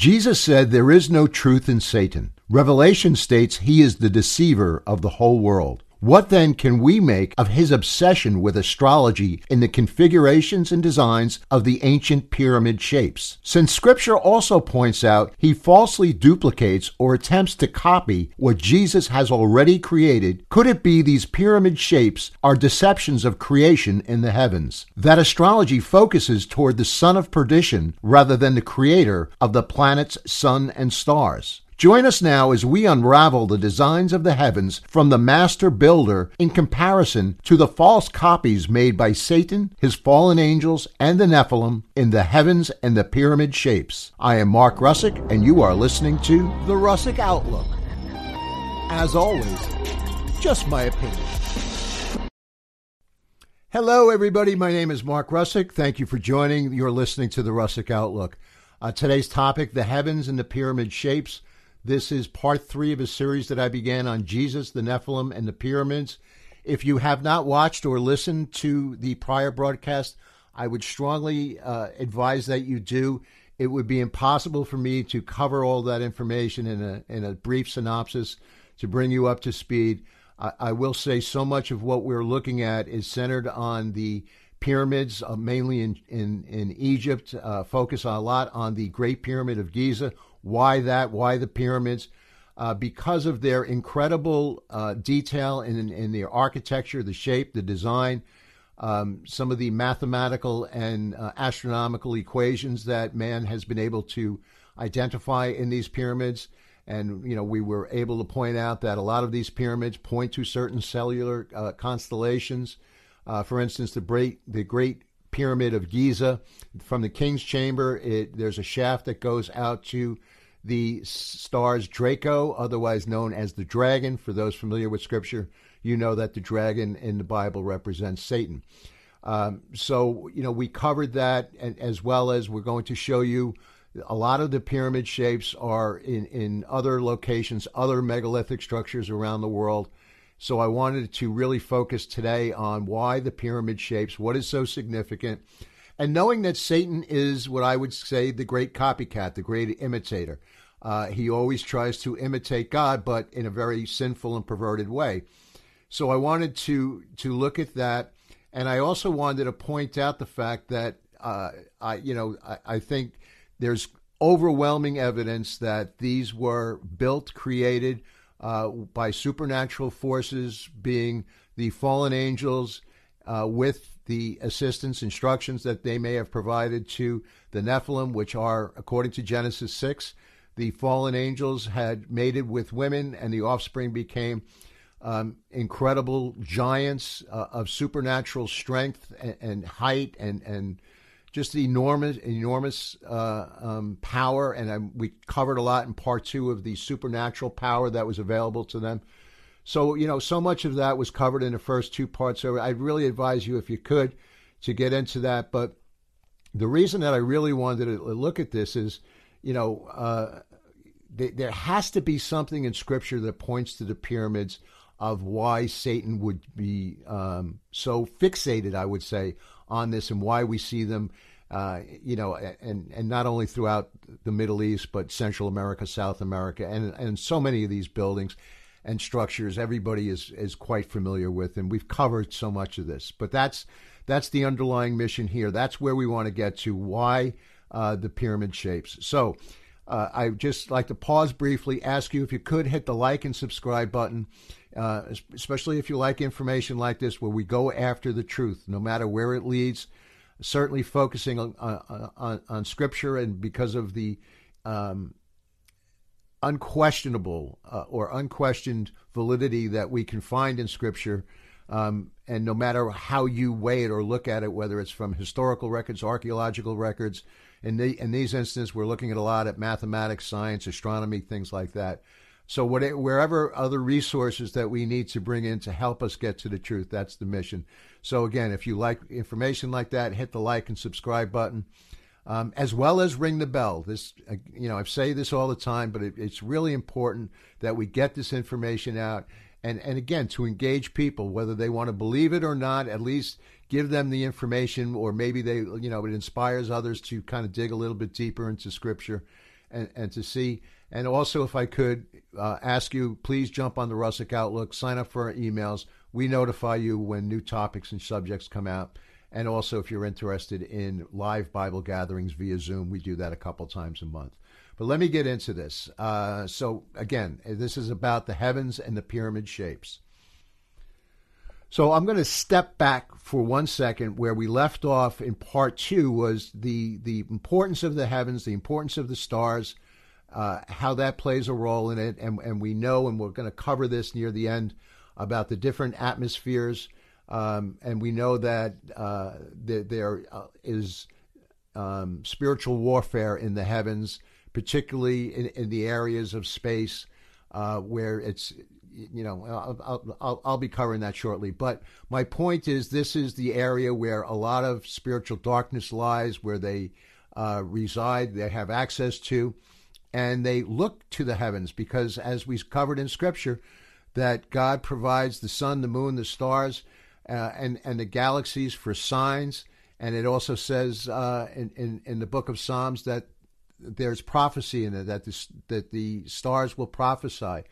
Jesus said there is no truth in Satan. Revelation states he is the deceiver of the whole world. What then can we make of his obsession with astrology in the configurations and designs of the ancient pyramid shapes? Since scripture also points out he falsely duplicates or attempts to copy what Jesus has already created, could it be these pyramid shapes are deceptions of creation in the heavens? That astrology focuses toward the son of perdition rather than the creator of the planets, sun, and stars. Join us now as we unravel the designs of the heavens from the master builder in comparison to the false copies made by Satan, his fallen angels, and the Nephilim in the heavens and the pyramid shapes. I am Mark Russick, and you are listening to The Russick Outlook. As always, just my opinion. Hello, everybody. My name is Mark Russick. Thank you for joining. You're listening to The Russick Outlook. Uh, today's topic the heavens and the pyramid shapes. This is part three of a series that I began on Jesus, the Nephilim, and the pyramids. If you have not watched or listened to the prior broadcast, I would strongly uh, advise that you do. It would be impossible for me to cover all that information in a in a brief synopsis to bring you up to speed. I, I will say so much of what we're looking at is centered on the pyramids, uh, mainly in in in Egypt. Uh, focus a lot on the Great Pyramid of Giza why that? Why the pyramids? Uh, because of their incredible uh, detail in, in their architecture, the shape, the design, um, some of the mathematical and uh, astronomical equations that man has been able to identify in these pyramids. And, you know, we were able to point out that a lot of these pyramids point to certain cellular uh, constellations. Uh, for instance, the great, the great Pyramid of Giza. From the King's Chamber, it, there's a shaft that goes out to the stars Draco, otherwise known as the dragon. For those familiar with Scripture, you know that the dragon in the Bible represents Satan. Um, so, you know, we covered that, and, as well as we're going to show you a lot of the pyramid shapes are in, in other locations, other megalithic structures around the world. So I wanted to really focus today on why the pyramid shapes, what is so significant, and knowing that Satan is what I would say the great copycat, the great imitator. Uh, he always tries to imitate God, but in a very sinful and perverted way. So I wanted to to look at that, and I also wanted to point out the fact that uh, I, you know, I, I think there's overwhelming evidence that these were built, created uh, by supernatural forces, being the fallen angels, uh, with the assistance, instructions that they may have provided to the Nephilim, which are, according to Genesis 6, the fallen angels had mated with women, and the offspring became um, incredible giants uh, of supernatural strength and, and height and, and just enormous, enormous uh, um, power. And um, we covered a lot in part two of the supernatural power that was available to them. So, you know, so much of that was covered in the first two parts. So I'd really advise you, if you could, to get into that. But the reason that I really wanted to look at this is, you know, uh, th- there has to be something in Scripture that points to the pyramids of why Satan would be um, so fixated, I would say, on this and why we see them, uh, you know, and and not only throughout the Middle East but Central America, South America, and and so many of these buildings and structures everybody is is quite familiar with, and we've covered so much of this. But that's that's the underlying mission here. That's where we want to get to. Why uh, the pyramid shapes? So. Uh, I just like to pause briefly, ask you if you could hit the like and subscribe button uh, especially if you like information like this where we go after the truth, no matter where it leads. Certainly focusing on on, on Scripture, and because of the um, unquestionable uh, or unquestioned validity that we can find in Scripture. Um, and no matter how you weigh it or look at it, whether it's from historical records, archaeological records, in, the, in these instances, we're looking at a lot at mathematics, science, astronomy, things like that. So whatever, wherever other resources that we need to bring in to help us get to the truth, that's the mission. So again, if you like information like that, hit the like and subscribe button, um, as well as ring the bell. This, uh, you know, I say this all the time, but it, it's really important that we get this information out. And, and again, to engage people, whether they want to believe it or not, at least give them the information, or maybe they, you know, it inspires others to kind of dig a little bit deeper into Scripture and, and to see. And also, if I could uh, ask you, please jump on the Russick Outlook, sign up for our emails. We notify you when new topics and subjects come out. And also, if you're interested in live Bible gatherings via Zoom, we do that a couple times a month. But let me get into this. Uh, so, again, this is about the heavens and the pyramid shapes. So I'm going to step back for one second. Where we left off in part two was the the importance of the heavens, the importance of the stars, uh, how that plays a role in it, and and we know, and we're going to cover this near the end about the different atmospheres, um, and we know that uh, there, uh, is um, spiritual warfare in the heavens, particularly in, in the areas of space uh, where it's you know, I'll, I'll, I'll, be covering that shortly. But my point is, this is the area where a lot of spiritual darkness lies, where they uh, reside, they have access to, and they look to the heavens because, as we covered in Scripture, that God provides the sun, the moon, the stars, uh, and and the galaxies for signs. And it also says uh, in, in in the book of Psalms that there's prophecy in it that the, that the stars will prophesy.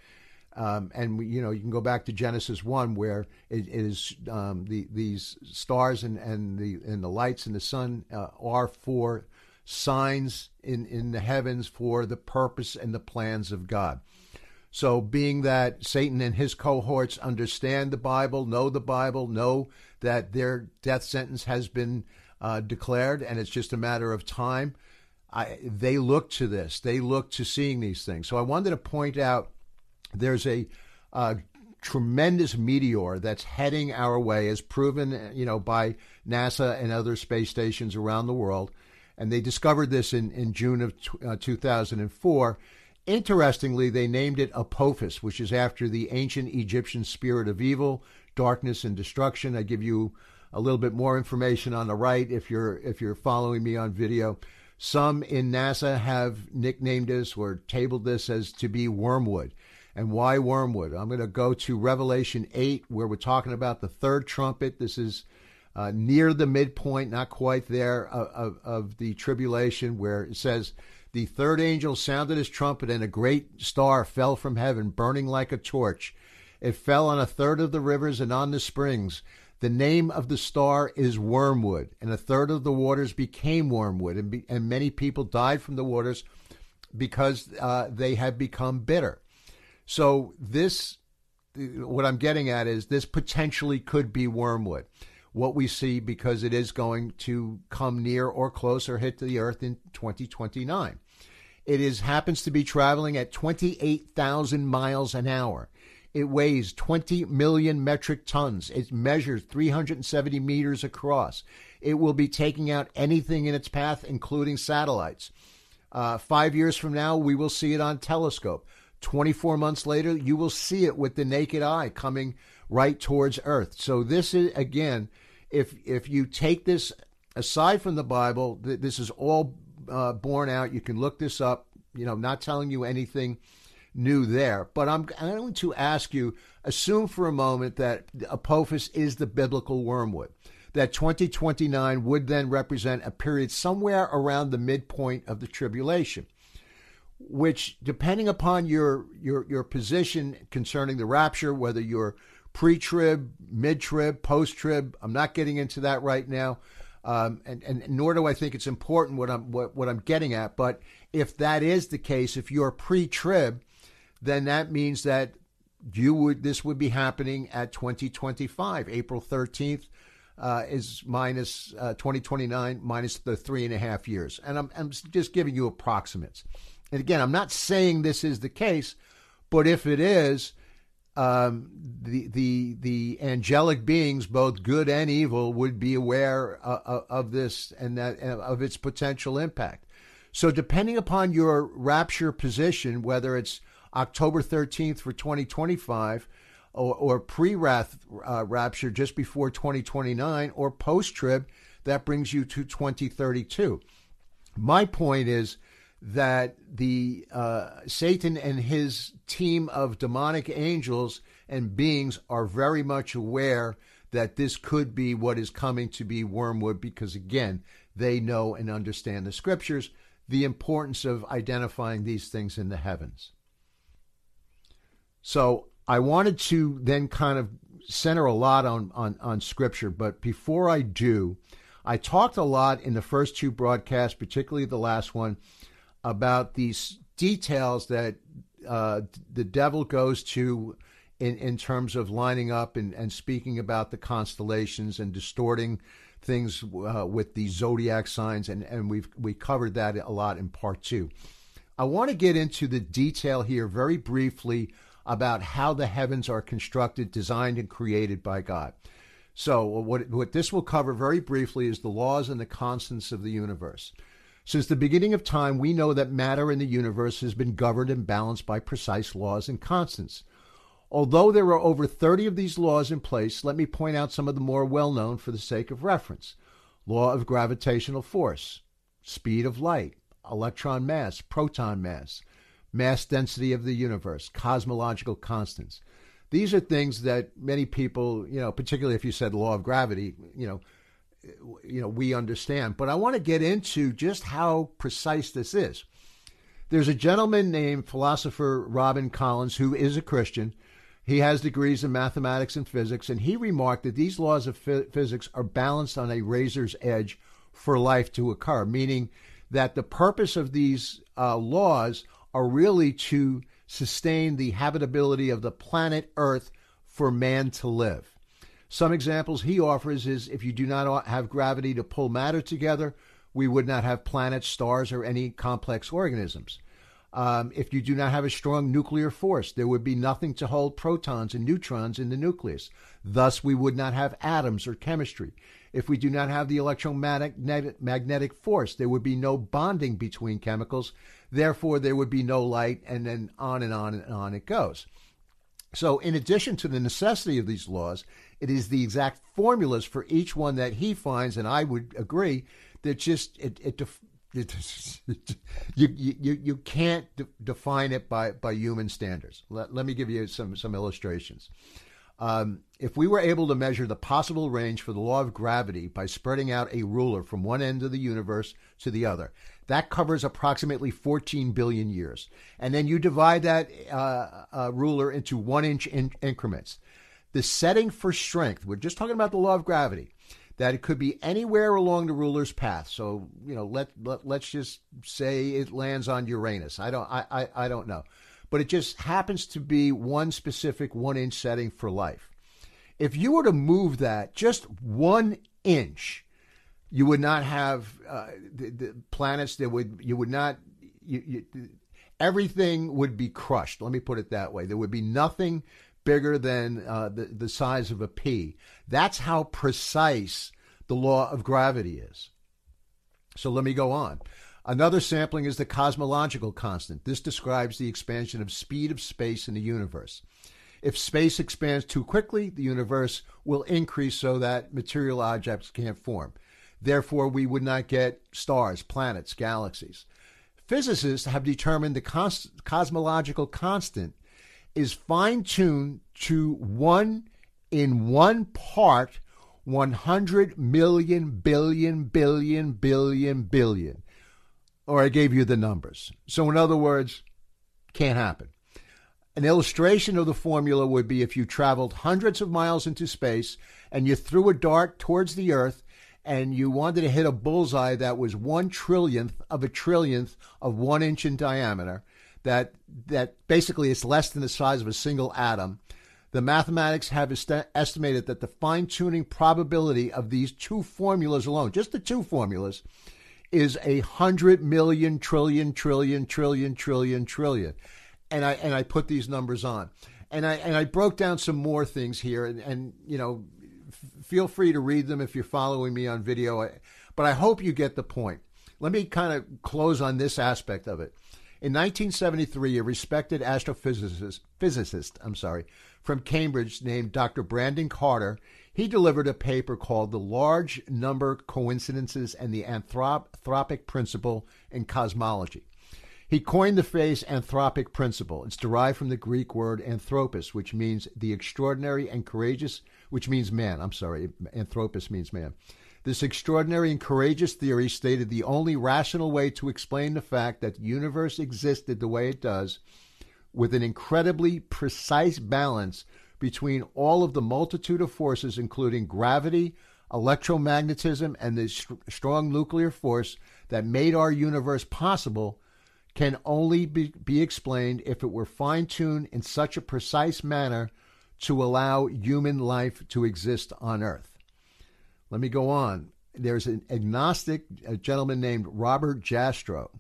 Um, and you know, you can go back to Genesis one, where it, it is um, the these stars and, and the and the lights and the sun uh, are for signs in in the heavens for the purpose and the plans of God. So, being that Satan and his cohorts understand the Bible, know the Bible, know that their death sentence has been uh, declared, and it's just a matter of time. I, they look to this. They look to seeing these things. So, I wanted to point out there's a uh, tremendous meteor that's heading our way, as proven, you know, by NASA and other space stations around the world. And they discovered this in, in June of t- uh, 2004. Interestingly, they named it Apophis, which is after the ancient Egyptian spirit of evil, darkness, and destruction. I give you a little bit more information on the right if you're if you're following me on video. Some in NASA have nicknamed this or tabled this as to be wormwood. And why wormwood? I'm going to go to Revelation 8, where we're talking about the third trumpet. This is uh, near the midpoint, not quite there, of, of, of the tribulation, where it says, The third angel sounded his trumpet, and a great star fell from heaven, burning like a torch. It fell on a third of the rivers and on the springs. The name of the star is Wormwood, and a third of the waters became wormwood, and, be, and many people died from the waters because uh, they had become bitter. So this, what I'm getting at is this potentially could be wormwood. What we see because it is going to come near or close or hit the Earth in 2029. It is happens to be traveling at 28,000 miles an hour. It weighs 20 million metric tons. It measures 370 meters across. It will be taking out anything in its path, including satellites. Uh, five years from now, we will see it on telescope. 24 months later, you will see it with the naked eye coming right towards Earth. So this is again, if if you take this aside from the Bible, th- this is all uh, borne out. You can look this up. You know, not telling you anything new there. But I'm, going to ask you: assume for a moment that Apophis is the biblical wormwood. That 2029 would then represent a period somewhere around the midpoint of the tribulation which depending upon your your your position concerning the rapture, whether you're pre-trib, mid-trib, post-trib, I'm not getting into that right now, um, and and nor do I think it's important what I'm what, what I'm getting at. But if that is the case, if you're pre-trib, then that means that you would this would be happening at 2025, April 13th. Uh, is minus, uh, 2029 minus the three and a half years. And I'm, I'm just giving you approximates. And again, I'm not saying this is the case, but if it is, um, the the the angelic beings, both good and evil, would be aware uh, uh of this and that uh, of its potential impact. So, depending upon your rapture position, whether it's October 13th for 2025, or, or pre-wrath uh, rapture just before 2029, or post-trib, that brings you to 2032. My point is that the uh, Satan and his team of demonic angels and beings are very much aware that this could be what is coming to be wormwood because again they know and understand the scriptures the importance of identifying these things in the heavens. So I wanted to then kind of center a lot on, on, on scripture, but before I do, I talked a lot in the first two broadcasts, particularly the last one, about these details that uh, the devil goes to in, in terms of lining up and, and speaking about the constellations and distorting things uh, with the zodiac signs, and, and we've we covered that a lot in part two. I want to get into the detail here very briefly about how the heavens are constructed, designed, and created by God. So, what, what this will cover very briefly is the laws and the constants of the universe. Since the beginning of time, we know that matter in the universe has been governed and balanced by precise laws and constants. Although there are over 30 of these laws in place, let me point out some of the more well known for the sake of reference law of gravitational force, speed of light, electron mass, proton mass, mass density of the universe, cosmological constants. These are things that many people, you know, particularly if you said law of gravity, you know, you know, we understand. But I want to get into just how precise this is. There's a gentleman named philosopher Robin Collins who is a Christian. He has degrees in mathematics and physics, and he remarked that these laws of physics are balanced on a razor's edge for life to occur, meaning that the purpose of these uh, laws are really to sustain the habitability of the planet Earth for man to live. Some examples he offers is if you do not have gravity to pull matter together, we would not have planets, stars, or any complex organisms. Um, if you do not have a strong nuclear force, there would be nothing to hold protons and neutrons in the nucleus. Thus, we would not have atoms or chemistry. If we do not have the electromagnetic force, there would be no bonding between chemicals Therefore, there would be no light, and then on and on and on it goes. So, in addition to the necessity of these laws, it is the exact formulas for each one that he finds, and I would agree that just it, it, it you, you you can't de- define it by by human standards. Let, let me give you some some illustrations. Um, if we were able to measure the possible range for the law of gravity by spreading out a ruler from one end of the universe to the other, that covers approximately 14 billion years. And then you divide that uh, uh, ruler into one inch in- increments. The setting for strength, we're just talking about the law of gravity, that it could be anywhere along the ruler's path. So, you know, let, let, let's just say it lands on Uranus. I don't, I, I, I don't know. But it just happens to be one specific one inch setting for life. If you were to move that just one inch, you would not have uh, the, the, planets that would you would not you, you, everything would be crushed let me put it that way there would be nothing bigger than uh, the, the size of a pea that's how precise the law of gravity is. So let me go on. Another sampling is the cosmological constant. This describes the expansion of speed of space in the universe. If space expands too quickly the universe will increase so that material objects can't form. Therefore, we would not get stars, planets, galaxies. Physicists have determined the cos- cosmological constant is fine tuned to one in one part 100 million billion billion billion billion. Or I gave you the numbers. So, in other words, can't happen. An illustration of the formula would be if you traveled hundreds of miles into space and you threw a dart towards the Earth and you wanted to hit a bullseye that was one trillionth of a trillionth of one inch in diameter, that that basically is less than the size of a single atom. The mathematics have est- estimated that the fine tuning probability of these two formulas alone, just the two formulas, is a hundred million trillion trillion trillion trillion trillion, and I and I put these numbers on, and I and I broke down some more things here, and, and you know feel free to read them if you're following me on video. But I hope you get the point. Let me kind of close on this aspect of it. In 1973, a respected astrophysicist, physicist, I'm sorry, from Cambridge named Dr. Brandon Carter, he delivered a paper called "The Large Number Coincidences and the Anthropic Principle in Cosmology." He coined the phrase anthropic principle. It's derived from the Greek word anthropos, which means the extraordinary and courageous which means man. I'm sorry, anthropos means man. This extraordinary and courageous theory stated the only rational way to explain the fact that the universe existed the way it does, with an incredibly precise balance between all of the multitude of forces, including gravity, electromagnetism, and the st- strong nuclear force that made our universe possible, can only be, be explained if it were fine tuned in such a precise manner to allow human life to exist on Earth. Let me go on. There's an agnostic gentleman named Robert Jastrow.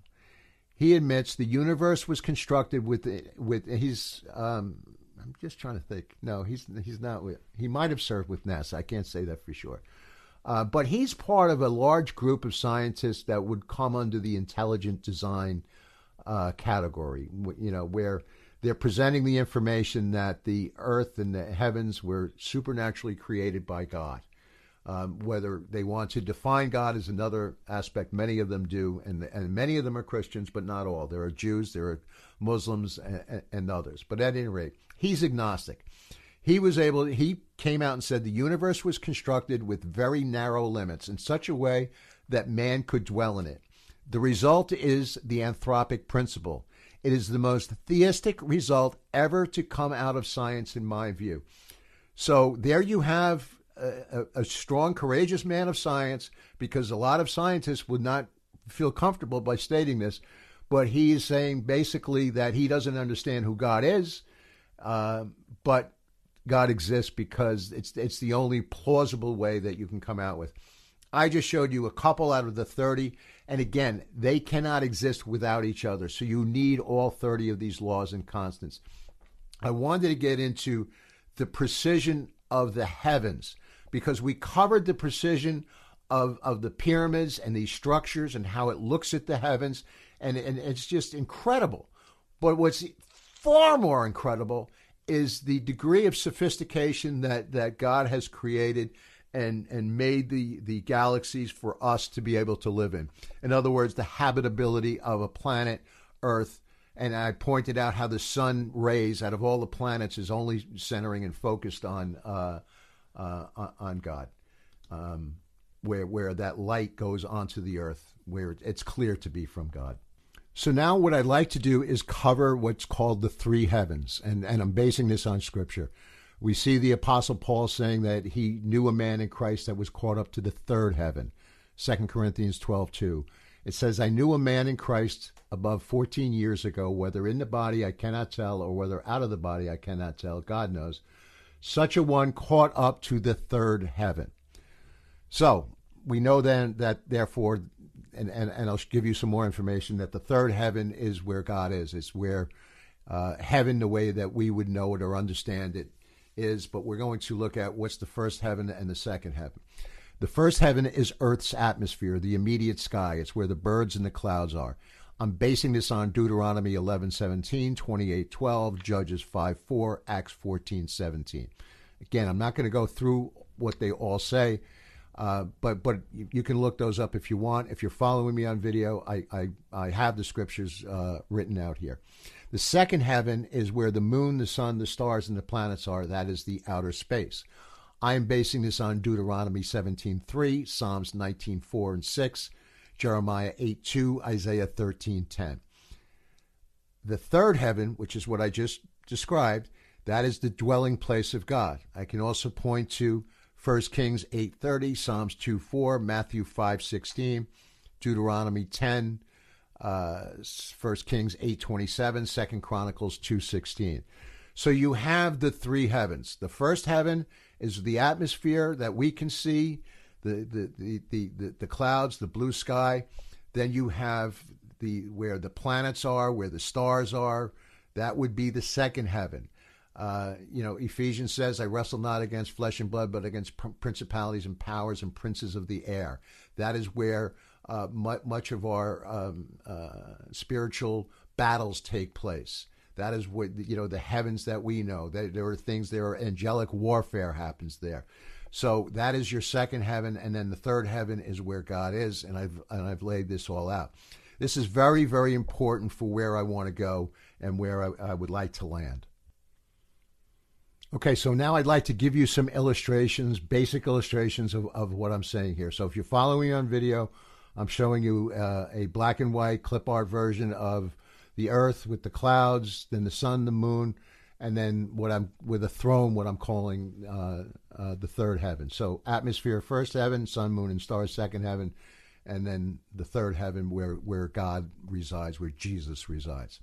He admits the universe was constructed with with his. Um, I'm just trying to think. No, he's he's not. He might have served with NASA. I can't say that for sure. Uh, but he's part of a large group of scientists that would come under the intelligent design uh, category. You know, where they're presenting the information that the earth and the heavens were supernaturally created by God. Um, whether they want to define God is another aspect. Many of them do, and and many of them are Christians, but not all. There are Jews, there are Muslims, and, and others. But at any rate, he's agnostic. He was able. He came out and said the universe was constructed with very narrow limits in such a way that man could dwell in it. The result is the anthropic principle. It is the most theistic result ever to come out of science, in my view. So there you have a, a, strong, courageous man of science, because a lot of scientists would not feel comfortable by stating this, but he is saying basically that he doesn't understand who God is, uh, but God exists because it's it's the only plausible way that you can come out with. I just showed you a couple out of the 30, and again, they cannot exist without each other. So you need all 30 of these laws and constants. I wanted to get into the precision of the heavens because we covered the precision of, of the pyramids and these structures and how it looks at the heavens, and, and it's just incredible. But what's far more incredible is the degree of sophistication that, that God has created and, and made the, the galaxies for us to be able to live in. In other words, the habitability of a planet, Earth. And I pointed out how the sun rays, out of all the planets, is only centering and focused on uh, uh, on God, um, where where that light goes onto the earth, where it's clear to be from God. So now what I'd like to do is cover what's called the three heavens, and, and I'm basing this on scripture. We see the apostle Paul saying that he knew a man in Christ that was caught up to the third heaven. 2 Corinthians 12:2. It says, I knew a man in Christ above 14 years ago, whether in the body I cannot tell, or whether out of the body I cannot tell. God knows such a one caught up to the third heaven. So we know then that therefore, and, and, and I'll give you some more information, that the third heaven is where God is. It's where uh, heaven, the way that we would know it or understand it, is. But we're going to look at what's the first heaven and the second heaven. The first heaven is Earth's atmosphere, the immediate sky. It's where the birds and the clouds are. I'm basing this on Deuteronomy 11, 17, 28, 12, Judges 5, 4, Acts 14, 17. Again, I'm not going to go through what they all say, uh, but but you, can look those up if you want. If you're following me on video, I, I, I have the scriptures uh, written out here. The second heaven is where the moon, the sun, the stars, and the planets are. That is the outer space. I am basing this on Deuteronomy 17.3, Psalms 19.4 and 6, Jeremiah 8 2, Isaiah 13 10. The third heaven, which is what I just described, that is the dwelling place of God. I can also point to 1 Kings 8:30, Psalms 2:4, Matthew 5:16, Deuteronomy 10, uh, 1 Kings 8:27, 2 Chronicles 2:16. So you have the three heavens. The first heaven is the atmosphere that we can see, the, the, the, the, the, clouds, the blue sky. Then you have the where the planets are, where the stars are. That would be the second heaven. Uh, you know, Ephesians says, I wrestle not against flesh and blood, but against pr- principalities and powers and princes of the air. That is where uh, much, of our um, uh, spiritual battles take place. That is what, you know, the heavens that we know. There, there are things, there are angelic warfare happens there. So that is your second heaven, and then the third heaven is where God is, and I've and I've laid this all out. This is very very important for where I want to go and where I, I would like to land. Okay, so now I'd like to give you some illustrations, basic illustrations of, of what I'm saying here. So if you're following on video, I'm showing you uh, a black and white clip art version of the Earth with the clouds, then the sun, the moon, and then what I'm with a throne, what I'm calling uh, uh, the third heaven. So atmosphere, first heaven, sun, moon, and stars, second heaven, and then the third heaven where where God resides, where Jesus resides.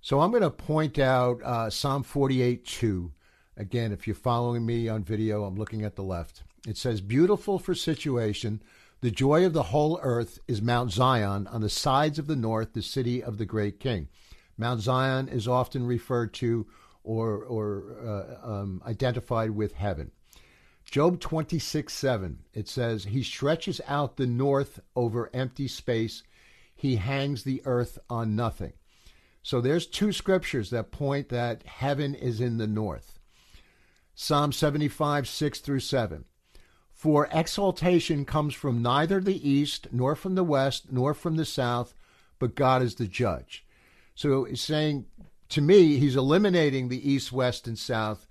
So I'm going to point out uh, Psalm 48 2. Again, if you're following me on video, I'm looking at the left. It says, Beautiful for situation, the joy of the whole earth is Mount Zion on the sides of the north, the city of the great king. Mount Zion is often referred to or, or uh, um, identified with heaven. Job 26 7, it says, He stretches out the north over empty space, He hangs the earth on nothing. So there's two scriptures that point that heaven is in the north. Psalm 75, 6 through 7. For exaltation comes from neither the east, nor from the west, nor from the south, but God is the judge. So it's saying, to me, he's eliminating the east, west, and south,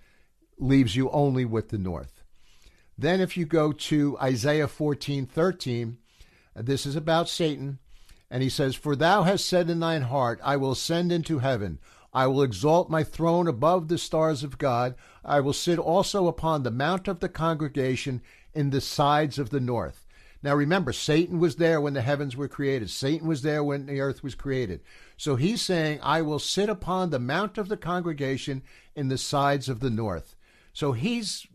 leaves you only with the north. Then if you go to Isaiah 14, 13, uh, this is about Satan. And he says, For thou hast said in thine heart, I will ascend into heaven. I will exalt my throne above the stars of God. I will sit also upon the mount of the congregation in the sides of the north. Now remember, Satan was there when the heavens were created. Satan was there when the earth was created. So he's saying, I will sit upon the mount of the congregation in the sides of the north. So he's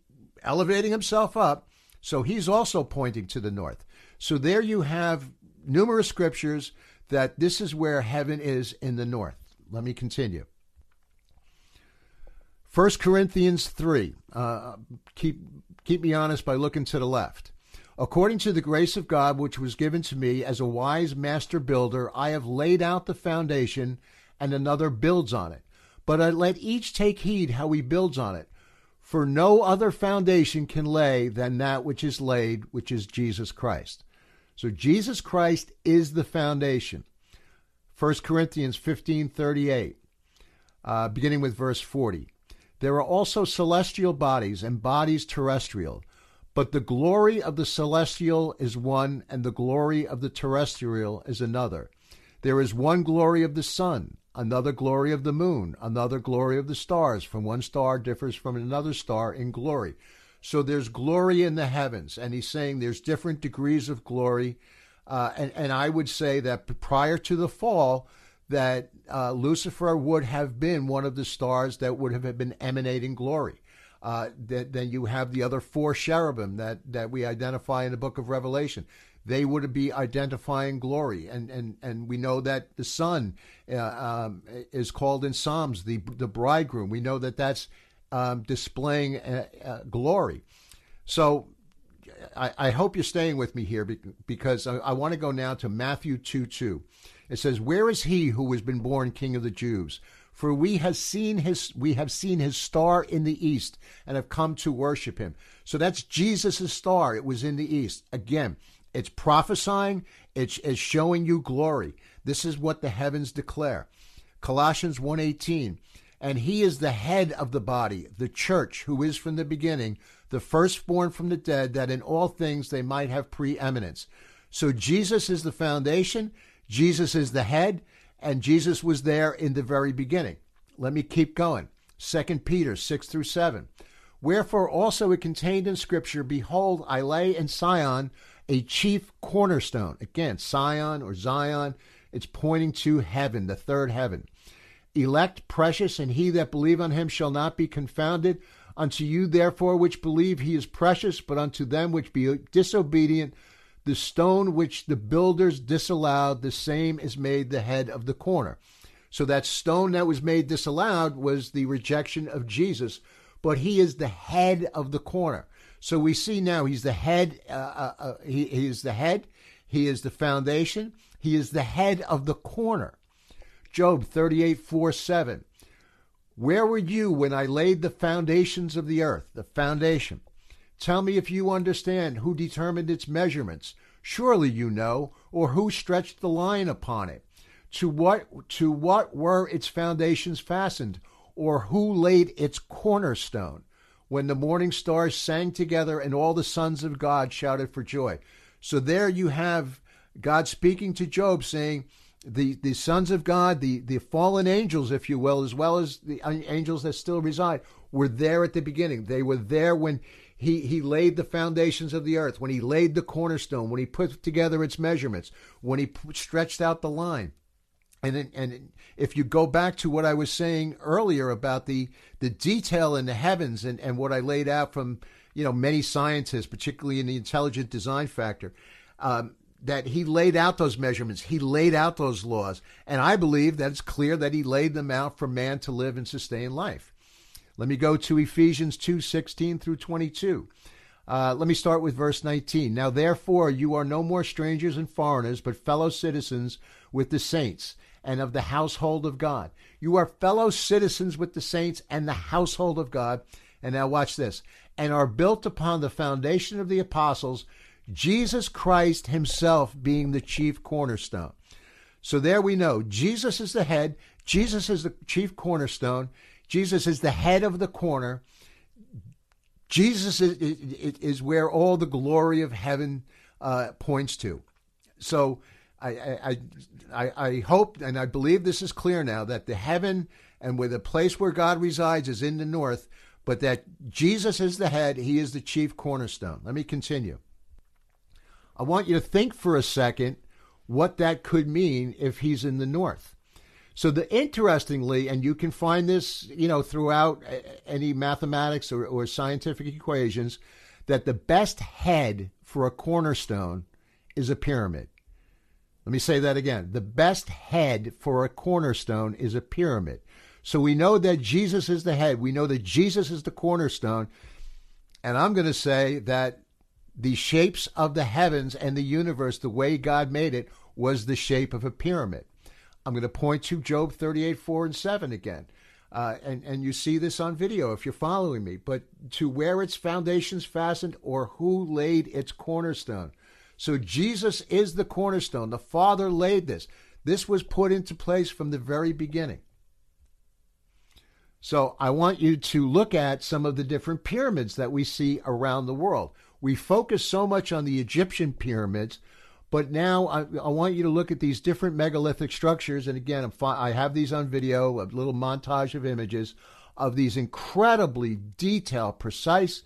elevating himself up. So he's also pointing to the north. So there you have numerous scriptures that this is where heaven is in the north. Let me continue. 1 Corinthians 3. Uh, keep, keep me honest by looking to the left. According to the grace of God which was given to me as a wise master builder, I have laid out the foundation, and another builds on it. But I let each take heed how he builds on it. For no other foundation can lay than that which is laid, which is Jesus Christ. So Jesus Christ is the foundation. 1 Corinthians 15 38, uh, beginning with verse 40. There are also celestial bodies and bodies terrestrial, but the glory of the celestial is one, and the glory of the terrestrial is another. There is one glory of the sun, another glory of the moon, another glory of the stars. From one star differs from another star in glory. So there's glory in the heavens, and he's saying there's different degrees of glory. Uh, and, and I would say that prior to the fall, that uh, Lucifer would have been one of the stars that would have been emanating glory. Uh, then you have the other four cherubim that, that we identify in the book of Revelation. They would be identifying glory, and, and, and we know that the sun uh, um, is called in Psalms the the bridegroom. We know that that's um, displaying uh, uh, glory. So I, I, hope you're staying with me here because I, I want to go now to Matthew 2 2. It says, Where is he who has been born king of the Jews? For we have seen his we have seen his star in the east and have come to worship him. So that's Jesus' star. It was in the east. Again, it's prophesying, it's, it's showing you glory. This is what the heavens declare. Colossians 1:18 and he is the head of the body, the church, who is from the beginning, the firstborn from the dead, that in all things they might have preeminence. So Jesus is the foundation, Jesus is the head, and Jesus was there in the very beginning. Let me keep going. 2 Peter 6 through 7. Wherefore also it contained in Scripture, Behold, I lay in Sion a chief cornerstone. Again, Sion or Zion, it's pointing to heaven, the third heaven elect, precious, and he that believe on him shall not be confounded. Unto you, therefore, which believe, he is precious, but unto them which be disobedient, the stone which the builders disallowed, the same is made the head of the corner. So that stone that was made disallowed was the rejection of Jesus, but he is the head of the corner. So we see now he's the head. Uh, uh, uh he, he is the head. He is the foundation. He is the head of the corner. Job 38 4 7. Where were you when I laid the foundations of the earth? The foundation. Tell me if you understand who determined its measurements. Surely you know, or who stretched the line upon it. To what to what were its foundations fastened? or who laid its cornerstone? When the morning stars sang together and all the sons of God shouted for joy. So there you have God speaking to Job saying, the, the sons of God, the, the fallen angels, if you will, as well as the angels that still reside, were there at the beginning. They were there when he, he laid the foundations of the earth, when he laid the cornerstone, when he put together its measurements, when he stretched out the line. And, and if you go back to what I was saying earlier about the, the detail in the heavens and, and what I laid out from you know many scientists, particularly in the intelligent design factor, um, that he laid out those measurements, he laid out those laws, and I believe that it's clear that he laid them out for man to live and sustain life. Let me go to Ephesians 2 16 through 22. Uh, let me start with verse 19. Now, therefore, you are no more strangers and foreigners, but fellow citizens with the saints and of the household of God. You are fellow citizens with the saints and the household of God. And now, watch this and are built upon the foundation of the apostles, Jesus Christ himself being the chief cornerstone. So there we know Jesus is the head, Jesus is the chief cornerstone. Jesus is the head of the corner. Jesus is, is, where all the glory of heaven uh, points to. So I, I, I, I hope and I believe this is clear now that the heaven and where the place where God resides is in the north, but that Jesus is the head, he is the chief cornerstone. Let me continue. I want you to think for a second what that could mean if he's in the north. So the interestingly, and you can find this, you know, throughout uh, any mathematics or, or scientific equations, that the best head for a cornerstone is a pyramid. Let me say that again. The best head for a cornerstone is a pyramid. So we know that Jesus is the head. We know that Jesus is the cornerstone. And I'm going to say that the shapes of the heavens and the universe, the way God made it, was the shape of a pyramid. I'm going to point to Job 38, 4 and 7 again. Uh, and, and you see this on video if you're following me. But to where its foundations fastened or who laid its cornerstone. So Jesus is the cornerstone. The Father laid this. This was put into place from the very beginning. So I want you to look at some of the different pyramids that we see around the world. We focus so much on the Egyptian pyramids, but now I, I, want you to look at these different megalithic structures. And again, i have these on video, a little montage of images of these incredibly detailed, precise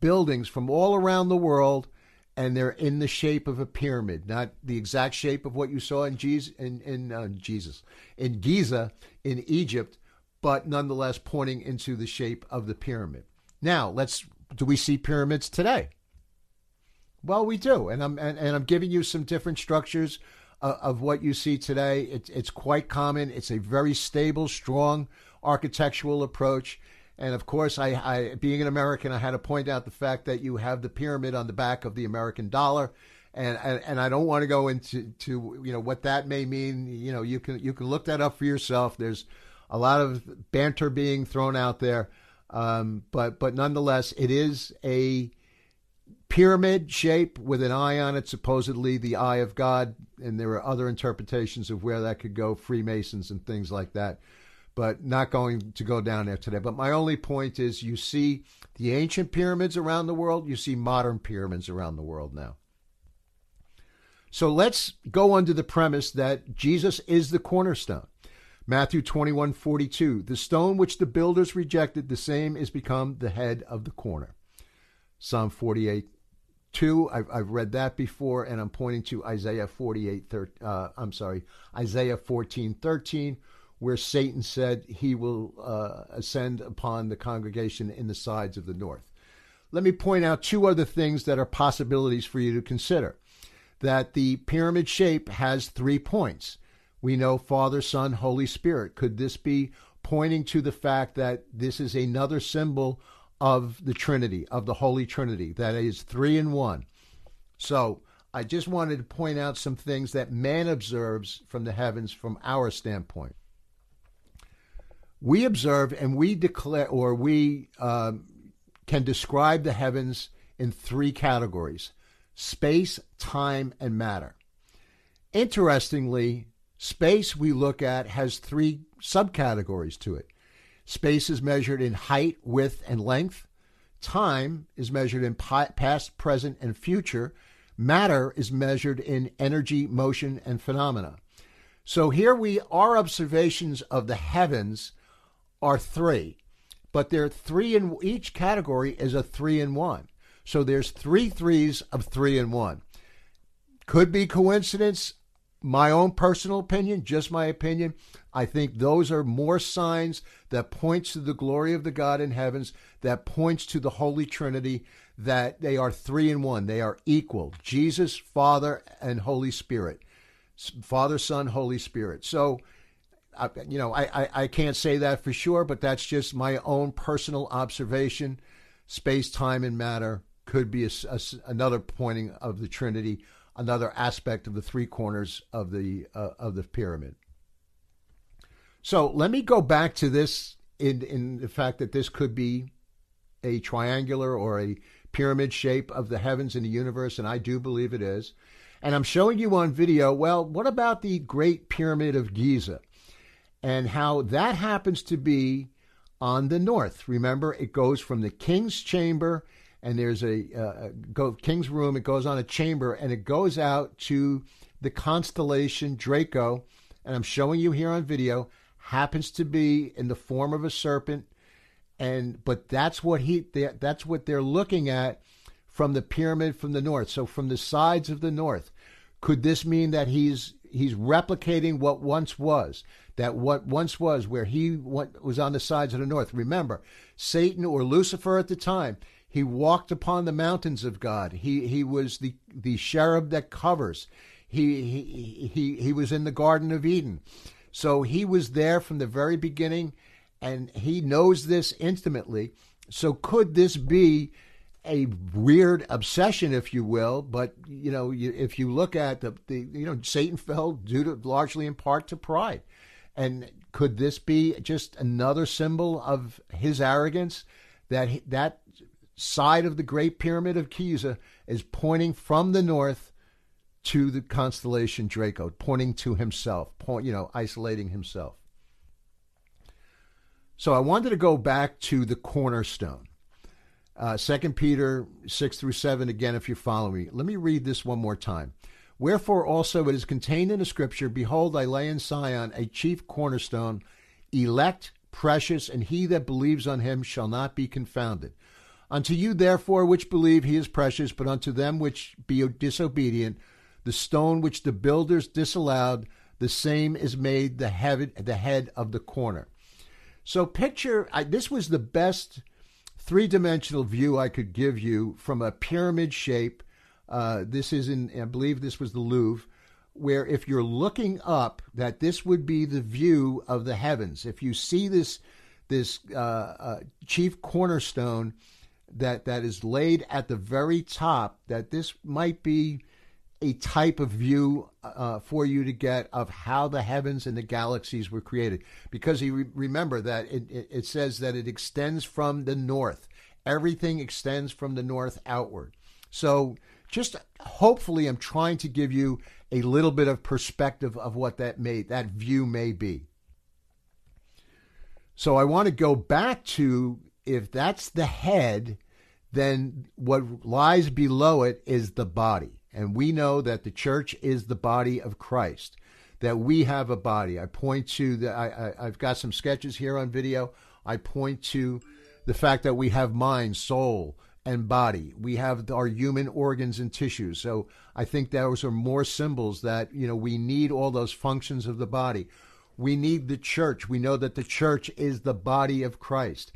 buildings from all around the world. And they're in the shape of a pyramid, not the exact shape of what you saw in Jesus, in, in uh, Jesus, in Giza, in Egypt, but nonetheless pointing into the shape of the pyramid. Now, let's do we see pyramids today? Well, we do, and I'm and, and I'm giving you some different structures uh, of what you see today. It's it's quite common. It's a very stable, strong architectural approach. And of course, I, I being an American, I had to point out the fact that you have the pyramid on the back of the American dollar. And, and, and I don't want to go into to you know what that may mean. You know, you can you can look that up for yourself. There's a lot of banter being thrown out there, um, but but nonetheless, it is a pyramid shape with an eye on it, supposedly the eye of God. And there are other interpretations of where that could go, Freemasons and things like that. But not going to go down there today. But my only point is you see the ancient pyramids around the world, you see modern pyramids around the world now. So let's go under the premise that Jesus is the cornerstone. Matthew 21 42. The stone which the builders rejected, the same is become the head of the corner. Psalm 48 2, I've, I've read that before, and I'm pointing to Isaiah 48, uh, I'm sorry, Isaiah 14 13, where Satan said he will uh, ascend upon the congregation in the sides of the north. Let me point out two other things that are possibilities for you to consider. That the pyramid shape has three points. We know Father, Son, Holy Spirit. Could this be pointing to the fact that this is another symbol of the Trinity, of the Holy Trinity, that is three in one. So I just wanted to point out some things that man observes from the heavens from our standpoint. We observe and we declare, or we um, can describe the heavens in three categories space, time, and matter. Interestingly, space we look at has three subcategories to it Space is measured in height, width, and length. Time is measured in past, present, and future. Matter is measured in energy, motion, and phenomena. So here we our observations of the heavens are three, but they're three in each category is a three in one. So there's three threes of three in one. Could be coincidence. My own personal opinion, just my opinion. I think those are more signs that points to the glory of the God in heavens, that points to the Holy Trinity, that they are three in one. They are equal. Jesus, Father, and Holy Spirit. Father, Son, Holy Spirit. So, you know, I, I, I can't say that for sure, but that's just my own personal observation. Space, time, and matter could be a, a, another pointing of the Trinity, another aspect of the three corners of the uh, of the pyramid. So let me go back to this in in the fact that this could be a triangular or a pyramid shape of the heavens and the universe, and I do believe it is. And I'm showing you on video, well, what about the Great Pyramid of Giza and how that happens to be on the north? Remember, it goes from the king's chamber and there's a go, king's room. It goes on a chamber and it goes out to the constellation Draco. And I'm showing you here on video happens to be in the form of a serpent. And but that's what he that's what they're looking at from the pyramid from the north. So from the sides of the north could this mean that he's he's replicating what once was? That what once was where he what was on the sides of the north. Remember satan or lucifer at the time he walked upon the mountains of god. He he was the the cherub that covers. He he he, he was in the garden of eden so he was there from the very beginning and he knows this intimately. So could this be a weird obsession, if you will? But you know, if you look at the, the you know, Satan fell due to largely in part to pride, and could this be just another symbol of his arrogance that that side of the Great Pyramid of Giza is pointing from the north to the constellation Draco, pointing to himself, point, you know, isolating himself. So I wanted to go back to the cornerstone. Uh, 2 Peter 6 through 7, again, if you're following me. Let me read this one more time. Wherefore also it is contained in the scripture Behold, I lay in Sion a chief cornerstone, elect, precious, and he that believes on him shall not be confounded. Unto you, therefore, which believe, he is precious, but unto them which be disobedient, the stone which the builders disallowed, the same is made the head, the head of the corner. So picture I, this was the best three-dimensional view I could give you from a pyramid shape. Uh, this is in, I believe this was the Louvre, where if you're looking up, that this would be the view of the heavens. If you see this, this uh, uh, chief cornerstone that that is laid at the very top, that this might be a type of view uh, for you to get of how the heavens and the galaxies were created. Because you re- remember that it, it, it says that it extends from the north. Everything extends from the north outward. So just hopefully I'm trying to give you a little bit of perspective of what that may that view may be. So I want to go back to if that's the head, then what lies below it is the body. And we know that the church is the body of Christ, that we have a body. I point to the, I, I, I've got some sketches here on video. I point to the fact that we have mind, soul, and body. We have our human organs and tissues. So I think those are more symbols that, you know, we need all those functions of the body. We need the church. We know that the church is the body of Christ.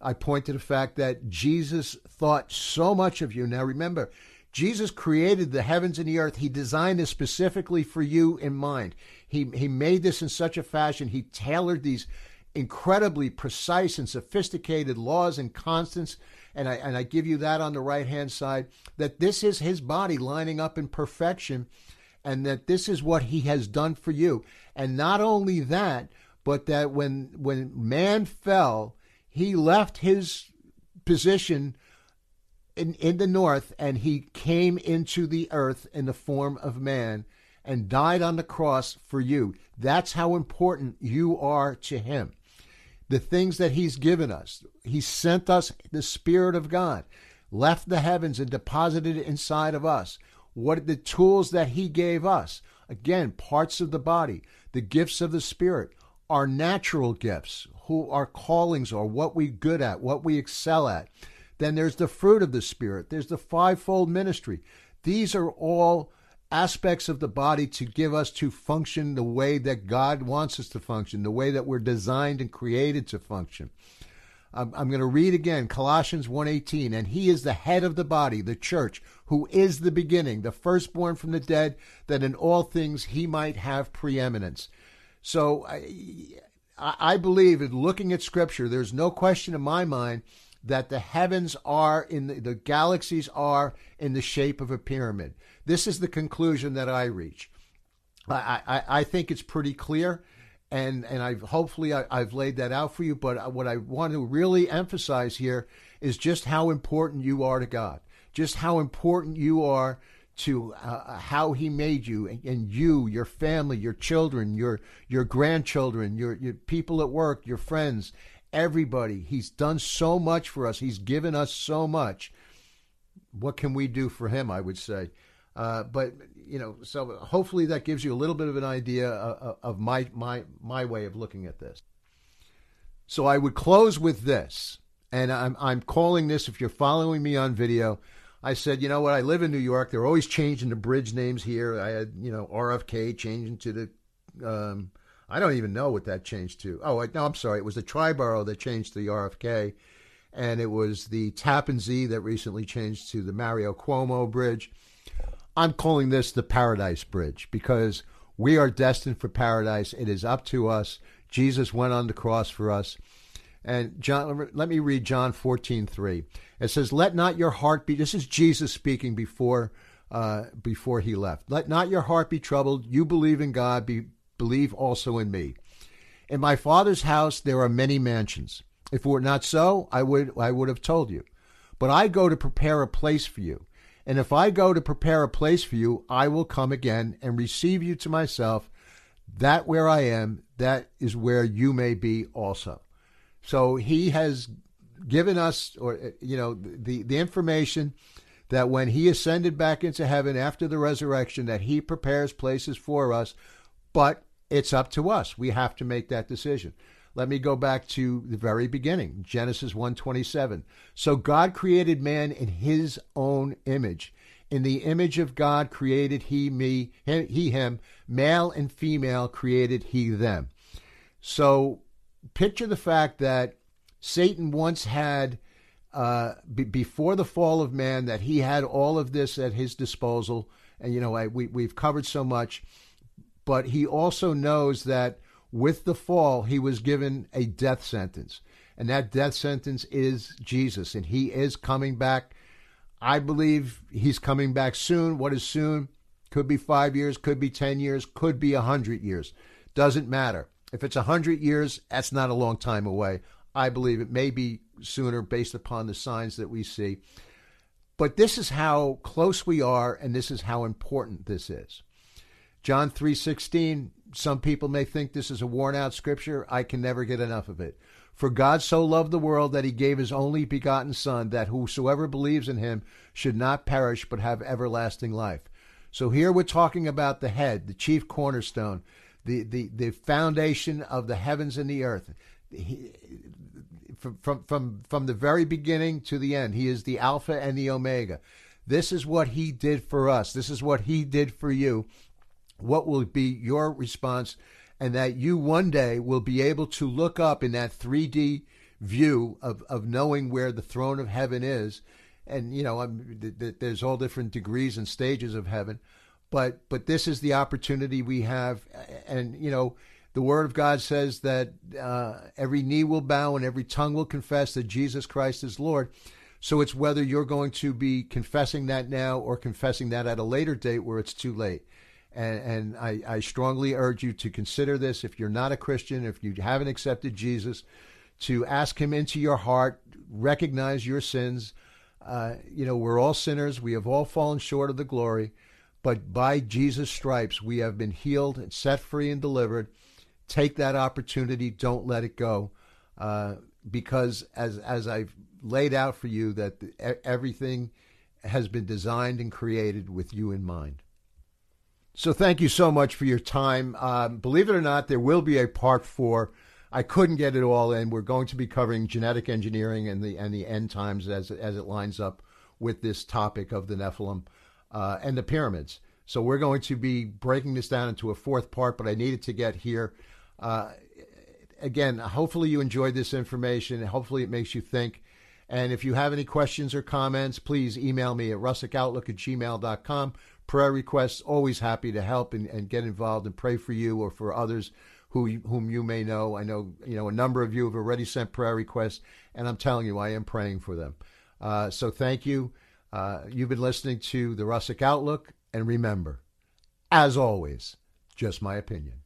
I point to the fact that Jesus thought so much of you. Now remember, Jesus created the heavens and the earth. He designed this specifically for you in mind. He, he made this in such a fashion. He tailored these incredibly precise and sophisticated laws and constants. And I, and I give you that on the right hand side that this is his body lining up in perfection and that this is what he has done for you. And not only that, but that when, when man fell, he left his position in, in the north, and he came into the earth in the form of man and died on the cross for you. That's how important you are to him. the things that He's given us. He sent us the Spirit of God, left the heavens and deposited it inside of us. What the tools that He gave us? Again, parts of the body, the gifts of the Spirit, our natural gifts, who our callings are, what we good at, what we excel at. Then there's the fruit of the Spirit. There's the fivefold ministry. These are all aspects of the body to give us to function the way that God wants us to function, the way that we're designed and created to function. I'm, I'm going to read again Colossians 1:18 and he is the head of the body the church who is the beginning the firstborn from the dead that in all things he might have preeminence. So I, I believe in looking at scripture there's no question in my mind that the heavens are in the, the galaxies are in the shape of a pyramid. This is the conclusion that I reach. I, I, I think it's pretty clear, and and I've hopefully I, I've laid that out for you. But what I want to really emphasize here is just how important you are to God, just how important you are to uh, how he made you and, and, you your family your children your your grandchildren your, your people at work your friends everybody he's done so much for us he's given us so much what can we do for him i would say uh, but you know, so hopefully that gives you a little bit of an idea of, of my my my way of looking at this. So I would close with this, and I'm I'm calling this. If you're following me on video, I said, you know what? I live in New York. They're always changing the bridge names here. I had you know RFK changing to the. Um, I don't even know what that changed to. Oh, no, I'm sorry. It was the Triborough that changed to the RFK, and it was the Tappan Zee that recently changed to the Mario Cuomo Bridge. I'm calling this the Paradise Bridge because we are destined for paradise. It is up to us. Jesus went on the cross for us. And John, let me read John 14, 3. It says, Let not your heart be, this is Jesus speaking before, uh, before he left. Let not your heart be troubled. You believe in God, be, believe also in me. In my Father's house there are many mansions. If it were not so, I would, I would have told you. But I go to prepare a place for you. And if I go to prepare a place for you, I will come again and receive you to myself, that where I am, that is where you may be also. So he has given us, or you know, the the information that when he ascended back into heaven after the resurrection, that he prepares places for us, but it's up to us. We have to make that decision. Let me go back to the very beginning, Genesis 1:27. So God created man in his own image. In the image of God created he me, he him, male and female created he them. So picture the fact that Satan once had uh, b- before the fall of man that he had all of this at his disposal, and you know I, we we've covered so much, but he also knows that with the fall, he was given a death sentence. And that death sentence is Jesus. And he is coming back. I believe he's coming back soon. What is soon? Could be five years, could be 10 years, could be a 100 years. Doesn't matter. If it's a 100 years, that's not a long time away. I believe it may be sooner based upon the signs that we see. But this is how close we are, and this is how important this is. John 3:16 some people may think this is a worn out scripture. I can never get enough of it. For God so loved the world that he gave his only begotten Son, that whosoever believes in him should not perish but have everlasting life. So here we're talking about the head, the chief cornerstone, the, the, the foundation of the heavens and the earth. He, from, from, from, from the very beginning to the end, he is the Alpha and the Omega. This is what he did for us. This is what he did for you what will be your response, and that you one day will be able to look up in that 3D view of, of knowing where the throne of heaven is. And, you know, I'm, th- th- there's all different degrees and stages of heaven. But, but this is the opportunity we have. And, you know, the Word of God says that uh, every knee will bow and every tongue will confess that Jesus Christ is Lord. So it's whether you're going to be confessing that now or confessing that at a later date where it's too late. And, and I, I, strongly urge you to consider this if you're not a Christian, if you haven't accepted Jesus, to ask Him into your heart, recognize your sins. Uh, you know, we're all sinners, we have all fallen short of the glory, but by Jesus' stripes we have been healed and set free and delivered. Take that opportunity, don't let it go. uh, because as as I've laid out for you that everything has been designed and created with you in mind. So thank you so much for your time. Um, believe it or not, there will be a part four. I couldn't get it all in. We're going to be covering genetic engineering and the and the end times as as it lines up with this topic of the Nephilim uh, and the pyramids. So we're going to be breaking this down into a fourth part, but I needed to get here. Uh, again, hopefully you enjoyed this information. Hopefully it makes you think. And if you have any questions or comments, please email me at russickoutlook at gmail.com. Prayer requests, always happy to help and, and get involved and pray for you or for others who whom you may know. I know you know a number of you have already sent prayer requests, and I'm telling you, I am praying for them. Uh, so thank you. Uh, you've been listening to the Russick Outlook, and remember, as always, just my opinion.